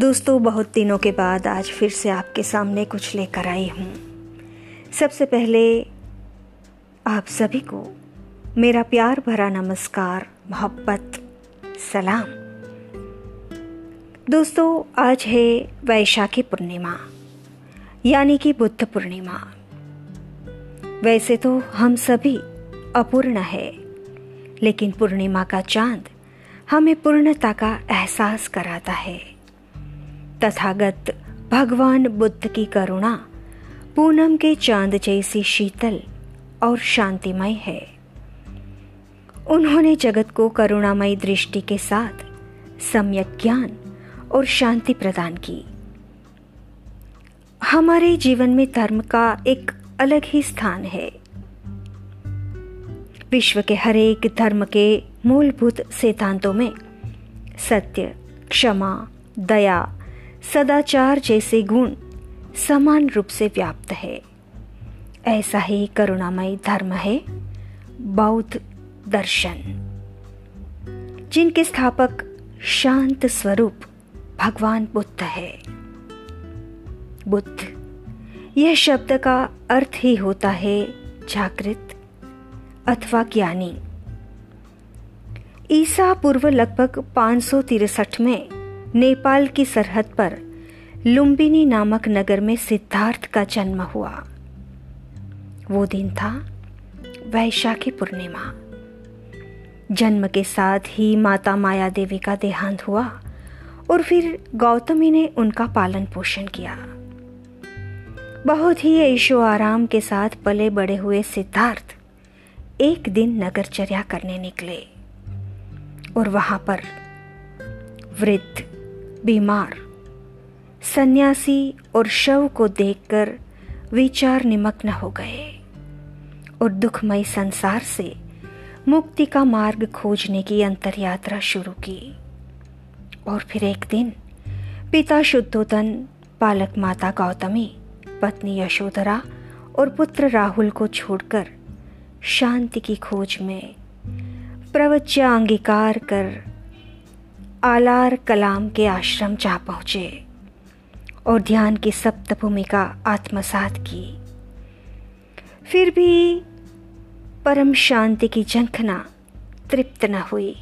दोस्तों, बहुत दिनों के बाद आज फिर से आपके सामने कुछ लेकर आई हूँ। सबसे पहले आप सभी को मेरा प्यार भरा नमस्कार, मोहब्बत, सलाम। दोस्तों, आज है वैशाखी पूर्णिमा, यानी कि बुद्ध पूर्णिमा। वैसे तो हम सभी अपूर्ण है, लेकिन पूर्णिमा का चाँद हमें पूर्णता का एहसास कराता है। तथागत भगवान बुद्ध की करुणा पूनम के चाँद जैसी शीतल और शांतिमय है। उन्होंने जगत को करुणामयी दृष्टि के साथ सम्यक ज्ञान और शांति प्रदान की। हमारे जीवन में धर्म का एक अलग ही स्थान है। विश्व के हर एक धर्म के मूलभूत सिद्धांतों में सत्य, क्षमा, दया सदाचार जैसे गुण समान रूप से व्याप्त है। ऐसा ही करुणामय धर्म है, बौद्ध दर्शन। जिनके स्थापक शांत स्वरूप भगवान बुद्ध है। बुद्ध, यह शब्द का अर्थ ही होता है जागृत अथवा ज्ञानी। ईसा पूर्व लगभग पाँच में नेपाल की सरहद पर लुम्बिनी नामक नगर में सिद्धार्थ का जन्म हुआ। वो दिन था वैशाखी पूर्णिमा। जन्म के साथ ही माता माया देवी का देहांत हुआ और फिर गौतमी ने उनका पालन पोषण किया। बहुत ही ऐशो आराम के साथ पले बड़े हुए सिद्धार्थ एक दिन नगरचर्या करने निकले और वहाँ पर वृद्ध बीमार। सन्यासी और शव को देखकर विचार निमग्न हो गए और दुखमय संसार से मुक्ति का मार्ग खोजने की अंतर यात्रा शुरू की। और फिर एक दिन पिता शुद्धोधन पालक माता गौतमी, पत्नी यशोधरा और पुत्र राहुल को छोड़कर शांति की खोज में प्रवच्या अंगीकार कर आलार कलाम के आश्रम जा पहुँचे और ध्यान की सप्त भूमिका आत्मसात की। फिर भी परम शांति की झंखना तृप्त न हुई।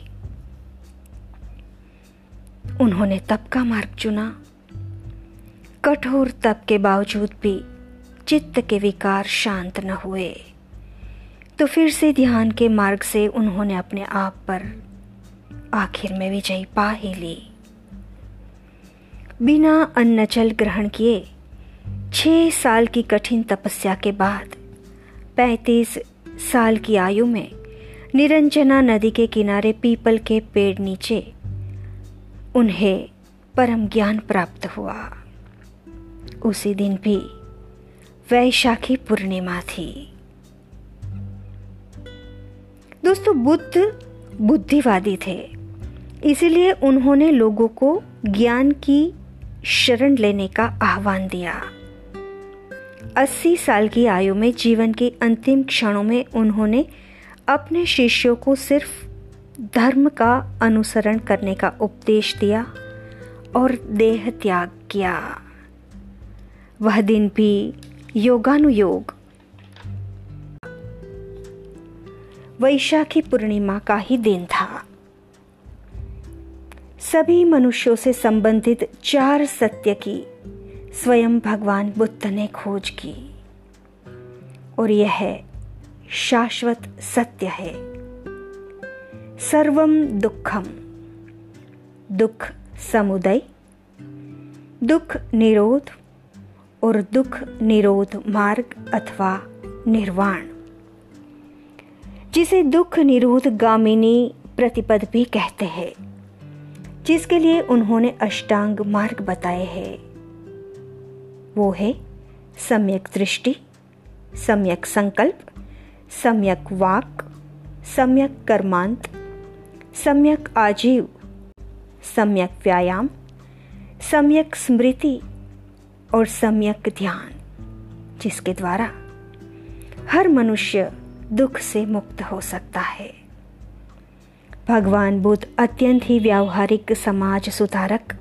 उन्होंने तप का मार्ग चुना। कठोर तप के बावजूद भी चित्त के विकार शांत न हुए। तो फिर से ध्यान के मार्ग से उन्होंने अपने आप पर आखिर में विजय पा ही ली। बिना अन्न जल ग्रहण किए, छह साल की कठिन तपस्या के बाद, पैंतीस साल की आयु में निरंजना नदी के किनारे पीपल के पेड़ नीचे उन्हें परम ज्ञान प्राप्त हुआ। उसी दिन भी वैशाखी पूर्णिमा थी। दोस्तों, बुद्ध बुद्धिवादी थे। इसीलिए उन्होंने लोगों को ज्ञान की शरण लेने का आह्वान दिया। अस्सी साल की आयु में जीवन के अंतिम क्षणों में उन्होंने अपने शिष्यों को सिर्फ़ धर्म का अनुसरण करने का उपदेश दिया और देह त्याग किया। वह दिन भी योगानुयोग। वैशाखी पूर्णिमा का ही दिन था। सभी मनुष्यों से संबंधित चार सत्य की, स्वयं भगवान बुद्ध ने खोज की। और यह है, शाश्वत सत्य है। सर्वम दुखम दुख समुदय, दुख निरोध और दुख निरोध मार्ग अथवा निर्वाण। जिसे दुख निरोध गामिनी प्रतिपद भी कहते हैं। जिसके लिए उन्होंने अष्टांग मार्ग बताए हैं। वो है सम्यक दृष्टि, सम्यक संकल्प, सम्यक वाक, सम्यक कर्मांत, सम्यक आजीव, सम्यक व्यायाम, सम्यक स्मृति और सम्यक ध्यान, जिसके द्वारा हर मनुष्य दुख से मुक्त हो सकता है। भगवान बुद्ध अत्यंत ही व्यावहारिक, समाज सुधारक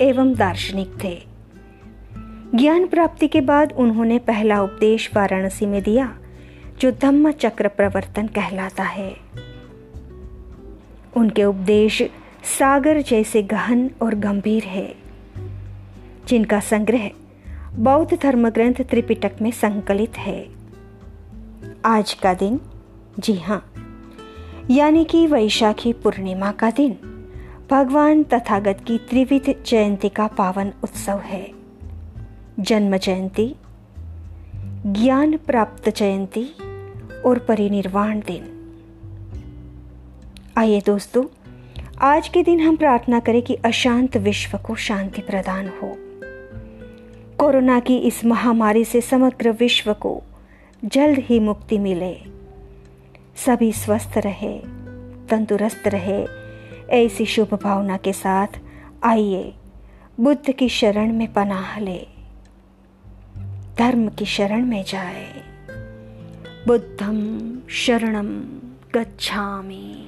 एवं दार्शनिक थे। ज्ञान प्राप्ति के बाद उन्होंने पहला उपदेश वाराणसी में दिया, जो धम्म चक्र प्रवर्तन कहलाता है। उनके उपदेश सागर जैसे गहन और गंभीर है, जिनका संग्रह बौद्ध धर्म ग्रंथ त्रिपिटक में संकलित है। आज का दिन, जी हाँ। यानी कि वैशाखी पूर्णिमा का दिन। भगवान तथागत की त्रिविध जयंती का पावन उत्सव है। जन्म जयंती, ज्ञान प्राप्त जयंती और परिनिर्वाण दिन। आइए दोस्तों, आज के दिन हम प्रार्थना करें कि अशांत विश्व को शांति प्रदान हो। कोरोना की इस महामारी से समग्र विश्व को जल्द ही मुक्ति मिले। सभी स्वस्थ रहे, तंदुरुस्त रहे। ऐसी शुभ भावना के साथ आइए, बुद्ध की शरण में पनाह ले, धर्म की शरण में जाए। बुद्धम शरणं गच्छामि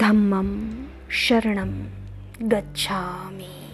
धम्मम शरणं गच्छामि।